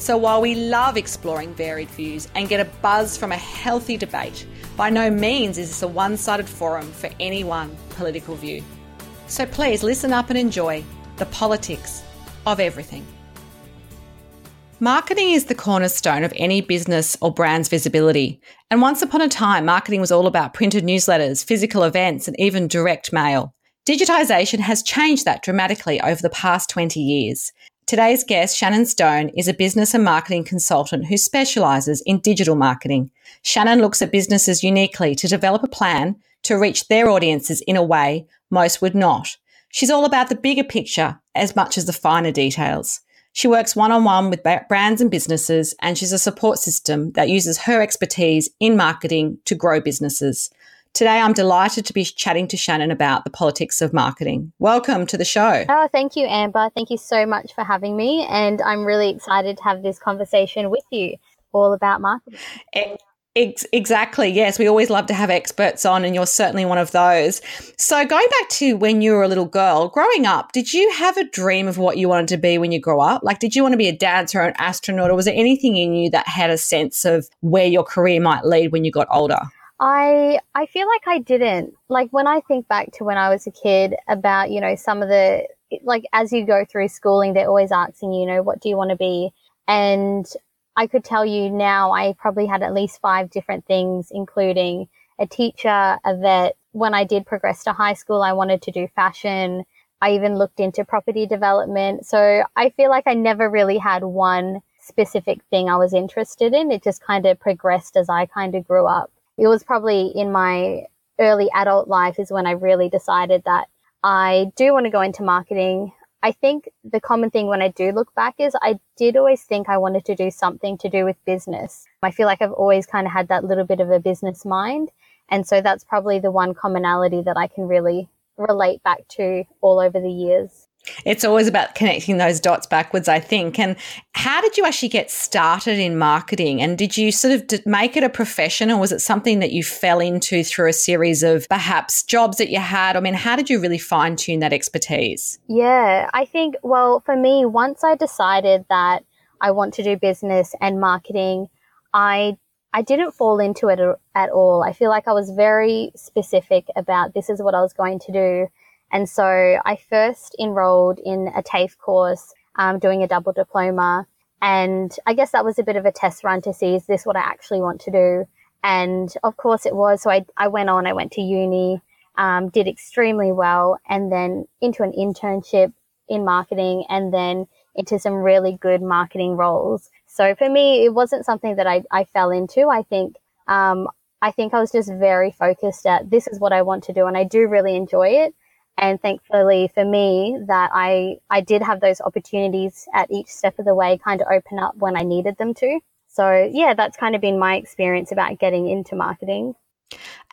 so while we love exploring varied views and get a buzz from a healthy debate, by no means is this a one sided forum for any one political view. So please listen up and enjoy the politics of everything. Marketing is the cornerstone of any business or brand's visibility. And once upon a time, marketing was all about printed newsletters, physical events, and even direct mail. Digitisation has changed that dramatically over the past 20 years. Today's guest, Shannon Stone, is a business and marketing consultant who specialises in digital marketing. Shannon looks at businesses uniquely to develop a plan to reach their audiences in a way most would not. She's all about the bigger picture as much as the finer details. She works one on one with brands and businesses, and she's a support system that uses her expertise in marketing to grow businesses. Today, I'm delighted to be chatting to Shannon about the politics of marketing. Welcome to the show. Oh, thank you, Amber. Thank you so much for having me. And I'm really excited to have this conversation with you all about marketing. Ex- exactly. Yes, we always love to have experts on, and you're certainly one of those. So, going back to when you were a little girl, growing up, did you have a dream of what you wanted to be when you grew up? Like, did you want to be a dancer or an astronaut, or was there anything in you that had a sense of where your career might lead when you got older? I I feel like I didn't. Like when I think back to when I was a kid about, you know, some of the like as you go through schooling, they're always asking, you know, what do you want to be? And I could tell you now I probably had at least five different things, including a teacher, a vet. When I did progress to high school, I wanted to do fashion. I even looked into property development. So I feel like I never really had one specific thing I was interested in. It just kind of progressed as I kind of grew up. It was probably in my early adult life is when I really decided that I do want to go into marketing. I think the common thing when I do look back is I did always think I wanted to do something to do with business. I feel like I've always kind of had that little bit of a business mind. And so that's probably the one commonality that I can really relate back to all over the years. It's always about connecting those dots backwards, I think. And how did you actually get started in marketing? And did you sort of make it a profession, or was it something that you fell into through a series of perhaps jobs that you had? I mean, how did you really fine tune that expertise? Yeah, I think, well, for me, once I decided that I want to do business and marketing, I I didn't fall into it at all. I feel like I was very specific about this is what I was going to do and so I first enrolled in a TAFE course, um, doing a double diploma. And I guess that was a bit of a test run to see, is this what I actually want to do? And of course it was. So I, I went on, I went to uni, um, did extremely well, and then into an internship in marketing, and then into some really good marketing roles. So for me, it wasn't something that I, I fell into. I think, um, I think I was just very focused at this is what I want to do, and I do really enjoy it. And thankfully for me that I, I did have those opportunities at each step of the way kind of open up when I needed them to. So yeah, that's kind of been my experience about getting into marketing.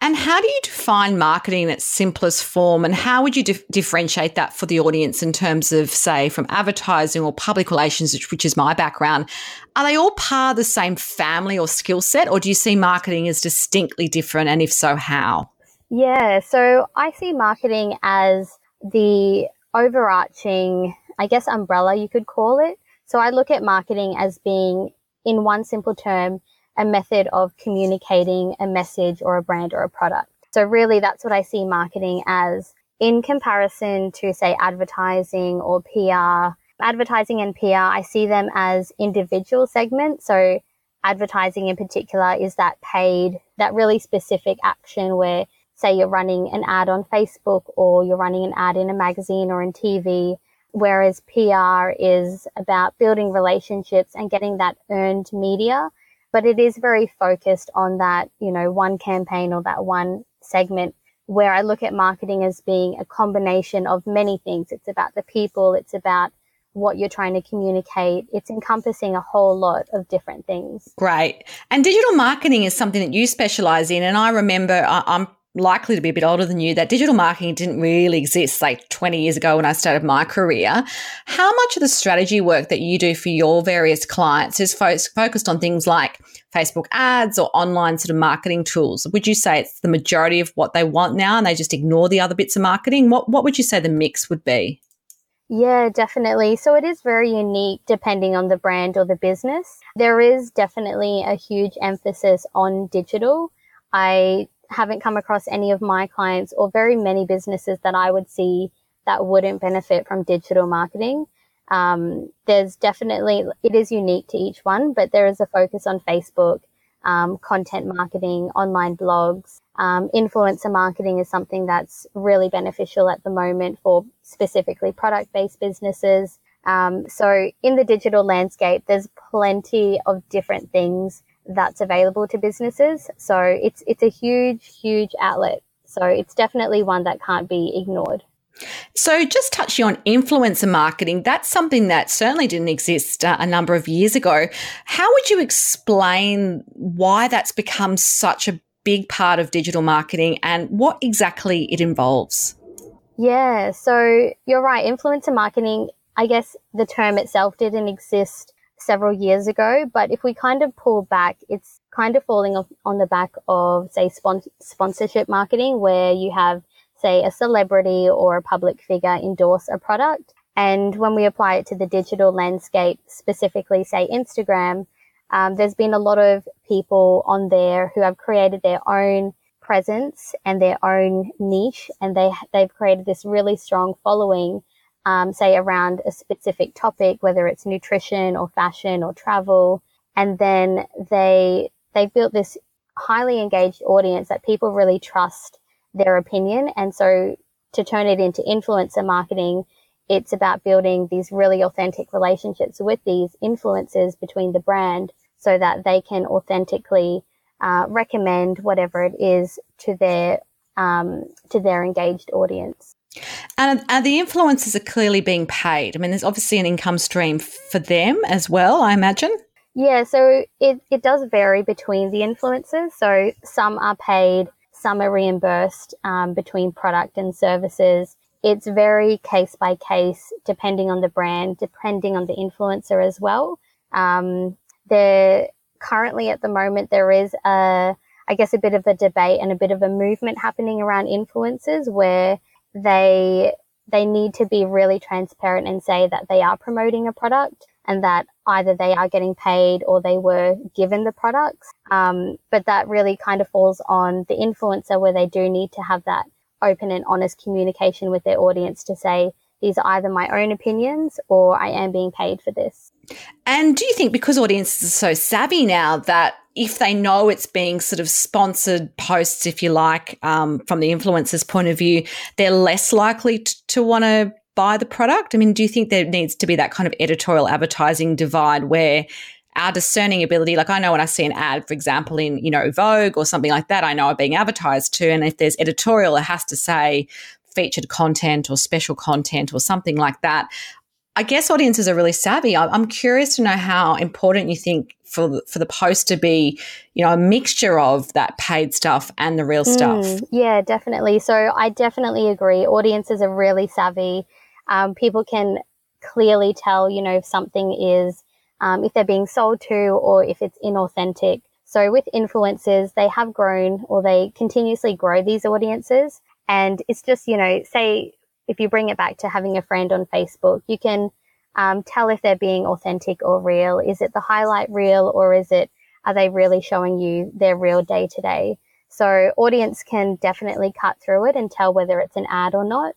And how do you define marketing in its simplest form? And how would you dif- differentiate that for the audience in terms of, say, from advertising or public relations, which, which is my background? Are they all part of the same family or skill set, or do you see marketing as distinctly different? And if so, how? Yeah, so I see marketing as the overarching, I guess, umbrella you could call it. So I look at marketing as being, in one simple term, a method of communicating a message or a brand or a product. So really that's what I see marketing as in comparison to say advertising or PR. Advertising and PR, I see them as individual segments. So advertising in particular is that paid, that really specific action where say you're running an ad on Facebook or you're running an ad in a magazine or in TV, whereas PR is about building relationships and getting that earned media. But it is very focused on that, you know, one campaign or that one segment where I look at marketing as being a combination of many things. It's about the people. It's about what you're trying to communicate. It's encompassing a whole lot of different things. Great. And digital marketing is something that you specialize in. And I remember I'm likely to be a bit older than you that digital marketing didn't really exist like 20 years ago when I started my career. How much of the strategy work that you do for your various clients is fo- focused on things like Facebook ads or online sort of marketing tools? Would you say it's the majority of what they want now and they just ignore the other bits of marketing? What, what would you say the mix would be? Yeah, definitely. So it is very unique depending on the brand or the business. There is definitely a huge emphasis on digital. I haven't come across any of my clients or very many businesses that I would see that wouldn't benefit from digital marketing. Um, there's definitely, it is unique to each one, but there is a focus on Facebook, um, content marketing, online blogs. Um, influencer marketing is something that's really beneficial at the moment for specifically product based businesses. Um, so in the digital landscape, there's plenty of different things that's available to businesses. So it's it's a huge, huge outlet. So it's definitely one that can't be ignored. So, just touching on influencer marketing, that's something that certainly didn't exist uh, a number of years ago. How would you explain why that's become such a big part of digital marketing and what exactly it involves? Yeah, so you're right. Influencer marketing, I guess the term itself didn't exist several years ago. But if we kind of pull back, it's kind of falling off on the back of, say, spon- sponsorship marketing, where you have, say, a celebrity or a public figure endorse a product. And when we apply it to the digital landscape, specifically, say, Instagram, um, there's been a lot of people on there who have created their own presence and their own niche, and they they've created this really strong following um, say around a specific topic, whether it's nutrition or fashion or travel. And then they, they've built this highly engaged audience that people really trust their opinion. And so to turn it into influencer marketing, it's about building these really authentic relationships with these influencers between the brand so that they can authentically uh, recommend whatever it is to their um, to their engaged audience. And, the influencers are clearly being paid. I mean, there's obviously an income stream for them as well, I imagine. Yeah, so it, it does vary between the influencers. So some are paid, some are reimbursed um, between product and services. It's very case by case, depending on the brand, depending on the influencer as well. Um, there currently at the moment there is a, I guess, a bit of a debate and a bit of a movement happening around influencers where they they need to be really transparent and say that they are promoting a product and that either they are getting paid or they were given the products. Um, but that really kind of falls on the influencer where they do need to have that open and honest communication with their audience to say, these are either my own opinions or I am being paid for this. And do you think because audiences are so savvy now that if they know it's being sort of sponsored posts, if you like, um, from the influencer's point of view, they're less likely t- to want to buy the product? I mean, do you think there needs to be that kind of editorial advertising divide where our discerning ability, like I know when I see an ad, for example, in, you know, Vogue or something like that, I know I'm being advertised to. And if there's editorial, it has to say featured content or special content or something like that. I guess audiences are really savvy. I'm curious to know how important you think for the, for the post to be, you know, a mixture of that paid stuff and the real stuff. Mm, yeah, definitely. So I definitely agree. Audiences are really savvy. Um, people can clearly tell, you know, if something is, um, if they're being sold to or if it's inauthentic. So with influencers, they have grown or they continuously grow these audiences. And it's just, you know, say if you bring it back to having a friend on Facebook, you can um, tell if they're being authentic or real. Is it the highlight reel or is it, are they really showing you their real day to day? So audience can definitely cut through it and tell whether it's an ad or not.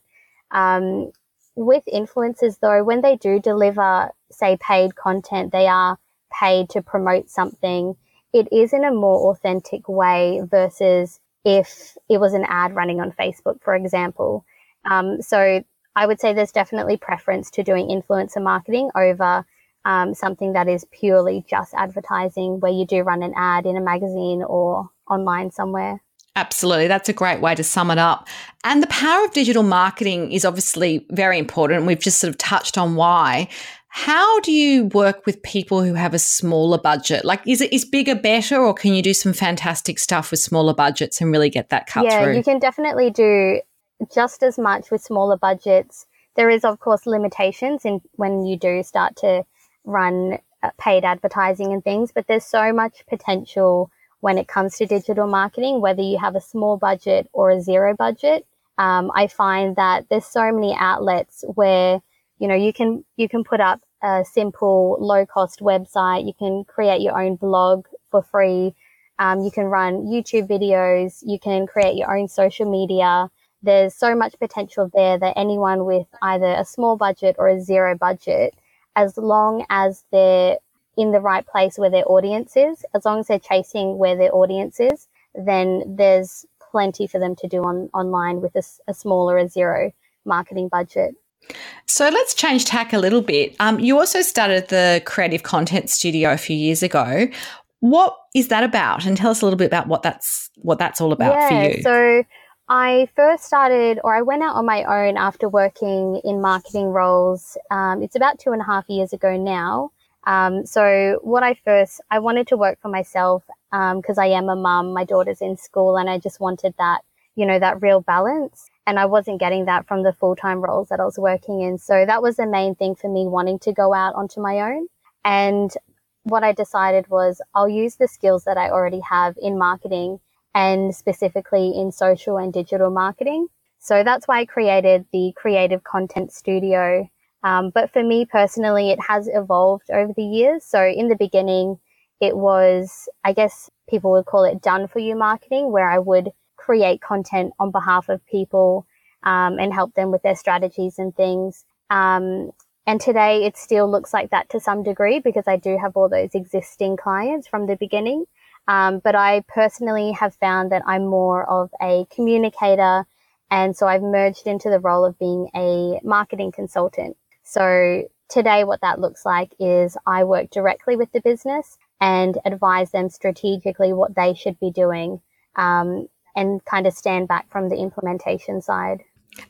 Um, with influencers though, when they do deliver, say, paid content, they are paid to promote something. It is in a more authentic way versus if it was an ad running on Facebook, for example. Um, so I would say there's definitely preference to doing influencer marketing over um, something that is purely just advertising where you do run an ad in a magazine or online somewhere. Absolutely. That's a great way to sum it up. And the power of digital marketing is obviously very important. We've just sort of touched on why. How do you work with people who have a smaller budget? Like, is it is bigger better, or can you do some fantastic stuff with smaller budgets and really get that cut yeah, through? you can definitely do just as much with smaller budgets. There is, of course, limitations in when you do start to run uh, paid advertising and things, but there's so much potential when it comes to digital marketing, whether you have a small budget or a zero budget. Um, I find that there's so many outlets where you know you can you can put up a simple low cost website you can create your own blog for free um, you can run youtube videos you can create your own social media there's so much potential there that anyone with either a small budget or a zero budget as long as they're in the right place where their audience is as long as they're chasing where their audience is then there's plenty for them to do on online with a, a small or a zero marketing budget so let's change tack a little bit. Um, you also started the Creative Content Studio a few years ago. What is that about? And tell us a little bit about what that's what that's all about yeah, for you. So I first started, or I went out on my own after working in marketing roles. Um, it's about two and a half years ago now. Um, so what I first, I wanted to work for myself because um, I am a mum. My daughter's in school, and I just wanted that, you know, that real balance and I wasn't getting that from the full time roles that I was working in. So that was the main thing for me wanting to go out onto my own. And what I decided was I'll use the skills that I already have in marketing and specifically in social and digital marketing. So that's why I created the Creative Content Studio. Um, but for me personally, it has evolved over the years. So in the beginning, it was, I guess people would call it done for you marketing, where I would create content on behalf of people um, and help them with their strategies and things. Um, and today it still looks like that to some degree because I do have all those existing clients from the beginning. Um, but I personally have found that I'm more of a communicator. And so I've merged into the role of being a marketing consultant. So today, what that looks like is I work directly with the business and advise them strategically what they should be doing. Um, and kind of stand back from the implementation side.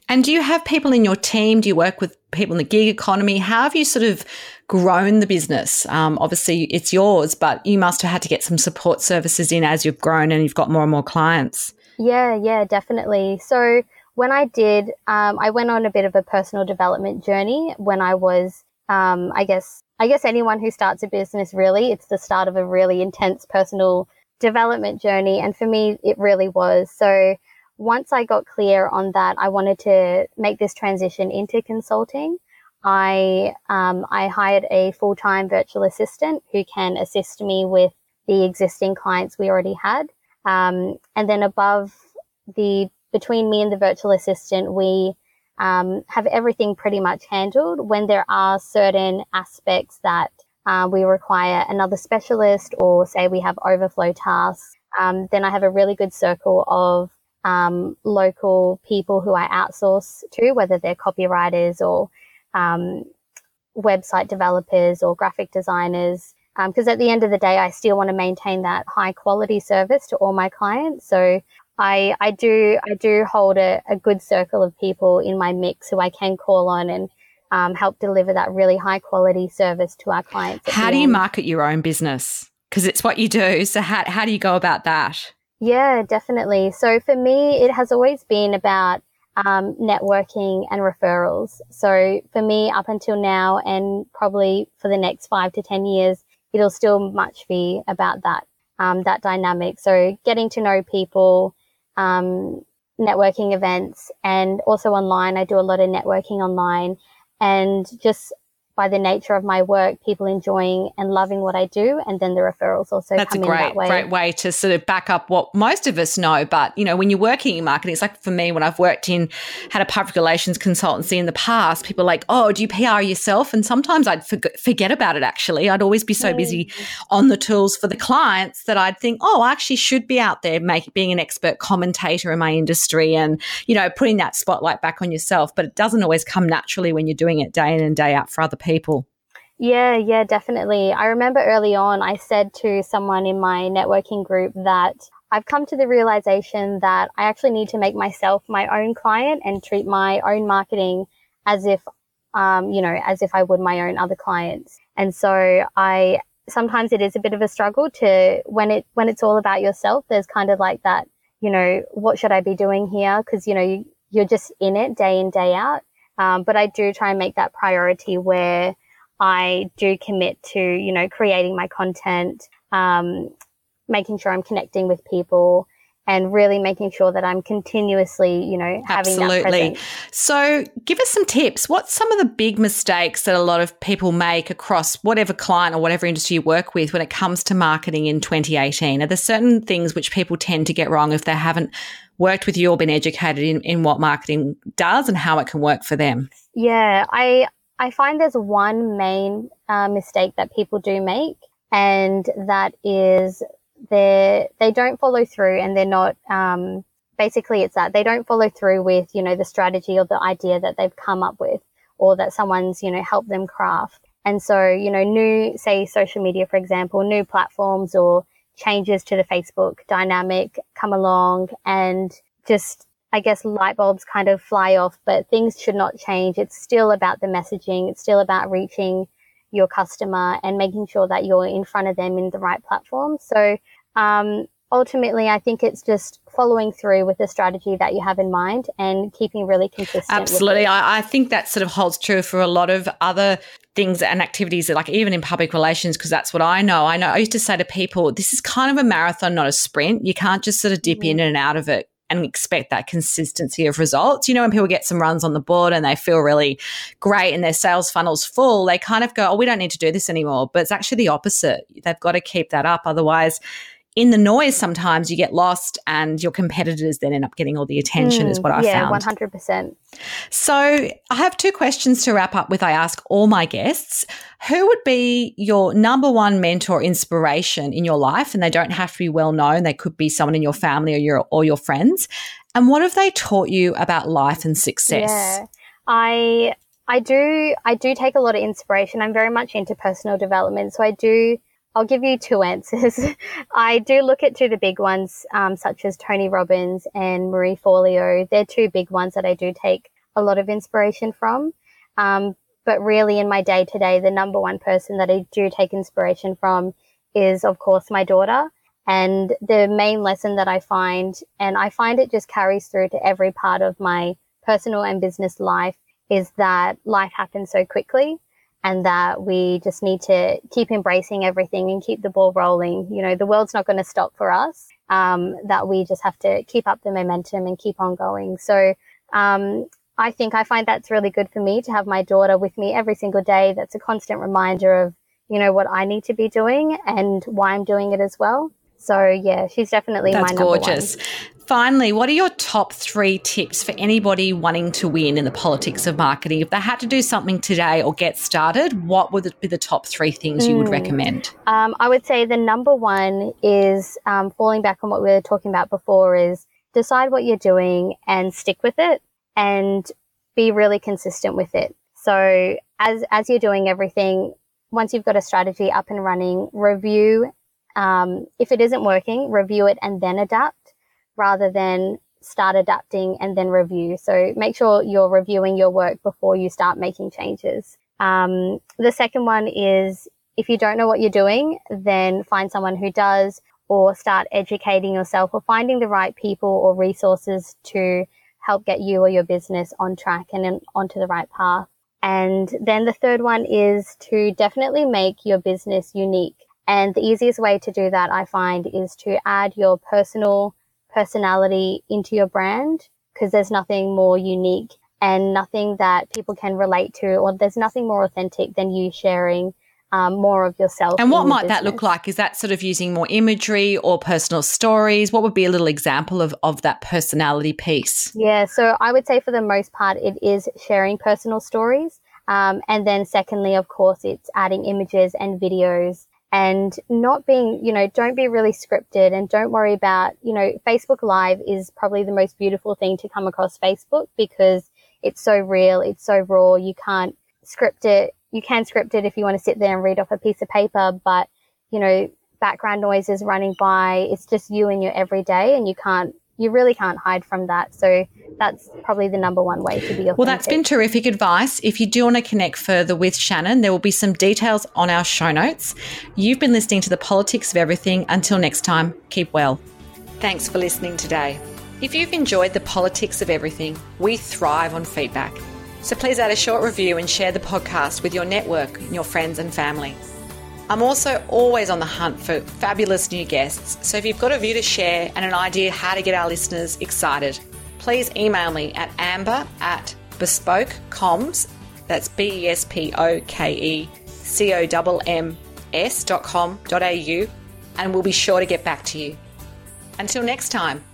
And do you have people in your team? Do you work with people in the gig economy? How have you sort of grown the business? Um, obviously, it's yours, but you must have had to get some support services in as you've grown and you've got more and more clients. Yeah, yeah, definitely. So when I did, um, I went on a bit of a personal development journey when I was, um, I guess, I guess anyone who starts a business really, it's the start of a really intense personal development journey. And for me, it really was. So once I got clear on that, I wanted to make this transition into consulting. I um, I hired a full time virtual assistant who can assist me with the existing clients we already had. Um, and then above the between me and the virtual assistant, we um, have everything pretty much handled. When there are certain aspects that uh, we require another specialist, or say we have overflow tasks, um, then I have a really good circle of um, local people who I outsource to, whether they're copywriters or um, website developers or graphic designers. Because um, at the end of the day, I still want to maintain that high quality service to all my clients. So I, I do I do hold a, a good circle of people in my mix who I can call on and um, help deliver that really high quality service to our clients. How do you market your own business? Because it's what you do. So, how, how do you go about that? Yeah, definitely. So, for me, it has always been about um, networking and referrals. So, for me, up until now, and probably for the next five to 10 years, it'll still much be about that, um, that dynamic. So, getting to know people, um, networking events, and also online. I do a lot of networking online and just by the nature of my work, people enjoying and loving what I do, and then the referrals also That's come a great, that way. great way to sort of back up what most of us know. But you know, when you're working in marketing, it's like for me when I've worked in had a public relations consultancy in the past. People are like, "Oh, do you PR yourself?" And sometimes I'd forget, forget about it. Actually, I'd always be so mm. busy on the tools for the clients that I'd think, "Oh, I actually should be out there, making being an expert commentator in my industry, and you know, putting that spotlight back on yourself." But it doesn't always come naturally when you're doing it day in and day out for other people. Yeah, yeah, definitely. I remember early on, I said to someone in my networking group that I've come to the realization that I actually need to make myself my own client and treat my own marketing as if, um, you know, as if I would my own other clients. And so I sometimes it is a bit of a struggle to when it when it's all about yourself. There's kind of like that, you know, what should I be doing here? Because you know you, you're just in it day in day out. Um, but I do try and make that priority where I do commit to, you know, creating my content, um, making sure I'm connecting with people and really making sure that I'm continuously, you know, having Absolutely. So, give us some tips. What's some of the big mistakes that a lot of people make across whatever client or whatever industry you work with when it comes to marketing in 2018? Are there certain things which people tend to get wrong if they haven't worked with you or been educated in, in what marketing does and how it can work for them? Yeah, I I find there's one main uh, mistake that people do make, and that is they they don't follow through and they're not um, basically it's that they don't follow through with you know the strategy or the idea that they've come up with or that someone's you know helped them craft and so you know new say social media for example new platforms or changes to the facebook dynamic come along and just i guess light bulbs kind of fly off but things should not change it's still about the messaging it's still about reaching your customer and making sure that you're in front of them in the right platform. So um, ultimately, I think it's just following through with the strategy that you have in mind and keeping really consistent. Absolutely. I, I, think that sort of holds true for a lot of other things and activities that like even in public relations because that's what I know. I know I used to say to people this is kind of a marathon not a sprint. You can't just sort of dip in mm. and out of it and expect that consistency of results. You know, when people get some runs on the board and they feel really great and their sales funnel's full, they kind of go, Oh, we don't need to do this anymore. But it's actually the opposite. They've got to keep that up. Otherwise, in the noise, sometimes you get lost and your competitors then end up getting all the attention, mm, is what I yeah, found. Yeah, 100%. So I have two questions to wrap up with. I ask all my guests who would be your number one mentor inspiration in your life? And they don't have to be well known, they could be someone in your family or your, or your friends. And what have they taught you about life and success? Yeah, I. I do I do take a lot of inspiration. I'm very much into personal development. So I do I'll give you two answers. I do look at two of the big ones, um, such as Tony Robbins and Marie Forleo. They're two big ones that I do take a lot of inspiration from. Um, but really, in my day to day, the number one person that I do take inspiration from is, of course, my daughter. And the main lesson that I find, and I find it just carries through to every part of my personal and business life, is that life happens so quickly and that we just need to keep embracing everything and keep the ball rolling. You know, the world's not going to stop for us. Um, that we just have to keep up the momentum and keep on going. So, um, I think I find that's really good for me to have my daughter with me every single day. That's a constant reminder of, you know, what I need to be doing and why I'm doing it as well. So yeah, she's definitely That's my number gorgeous. Finally, what are your top three tips for anybody wanting to win in the politics of marketing? If they had to do something today or get started, what would be the top three things you would hmm. recommend? Um, I would say the number one is um, falling back on what we were talking about before is decide what you're doing and stick with it and be really consistent with it. So as as you're doing everything, once you've got a strategy up and running, review um, if it isn't working, review it and then adapt rather than start adapting and then review. So make sure you're reviewing your work before you start making changes. Um, the second one is if you don't know what you're doing, then find someone who does or start educating yourself or finding the right people or resources to help get you or your business on track and onto the right path. And then the third one is to definitely make your business unique. And the easiest way to do that, I find, is to add your personal personality into your brand because there's nothing more unique and nothing that people can relate to, or there's nothing more authentic than you sharing um, more of yourself. And what might that look like? Is that sort of using more imagery or personal stories? What would be a little example of, of that personality piece? Yeah, so I would say for the most part, it is sharing personal stories. Um, and then, secondly, of course, it's adding images and videos and not being, you know, don't be really scripted and don't worry about, you know, Facebook Live is probably the most beautiful thing to come across Facebook because it's so real, it's so raw. You can't script it. You can script it if you want to sit there and read off a piece of paper, but, you know, background noises running by. It's just you and your everyday, and you can't, you really can't hide from that. So that's probably the number one way to be authentic. Well, that's been terrific advice. If you do want to connect further with Shannon, there will be some details on our show notes. You've been listening to the politics of everything. Until next time, keep well. Thanks for listening today. If you've enjoyed the politics of everything, we thrive on feedback. So please add a short review and share the podcast with your network, your friends, and family. I'm also always on the hunt for fabulous new guests, so if you've got a view to share and an idea how to get our listeners excited, please email me at amber at bespokecoms, that's B E S P O K E C O M S dot com dot au, and we'll be sure to get back to you. Until next time.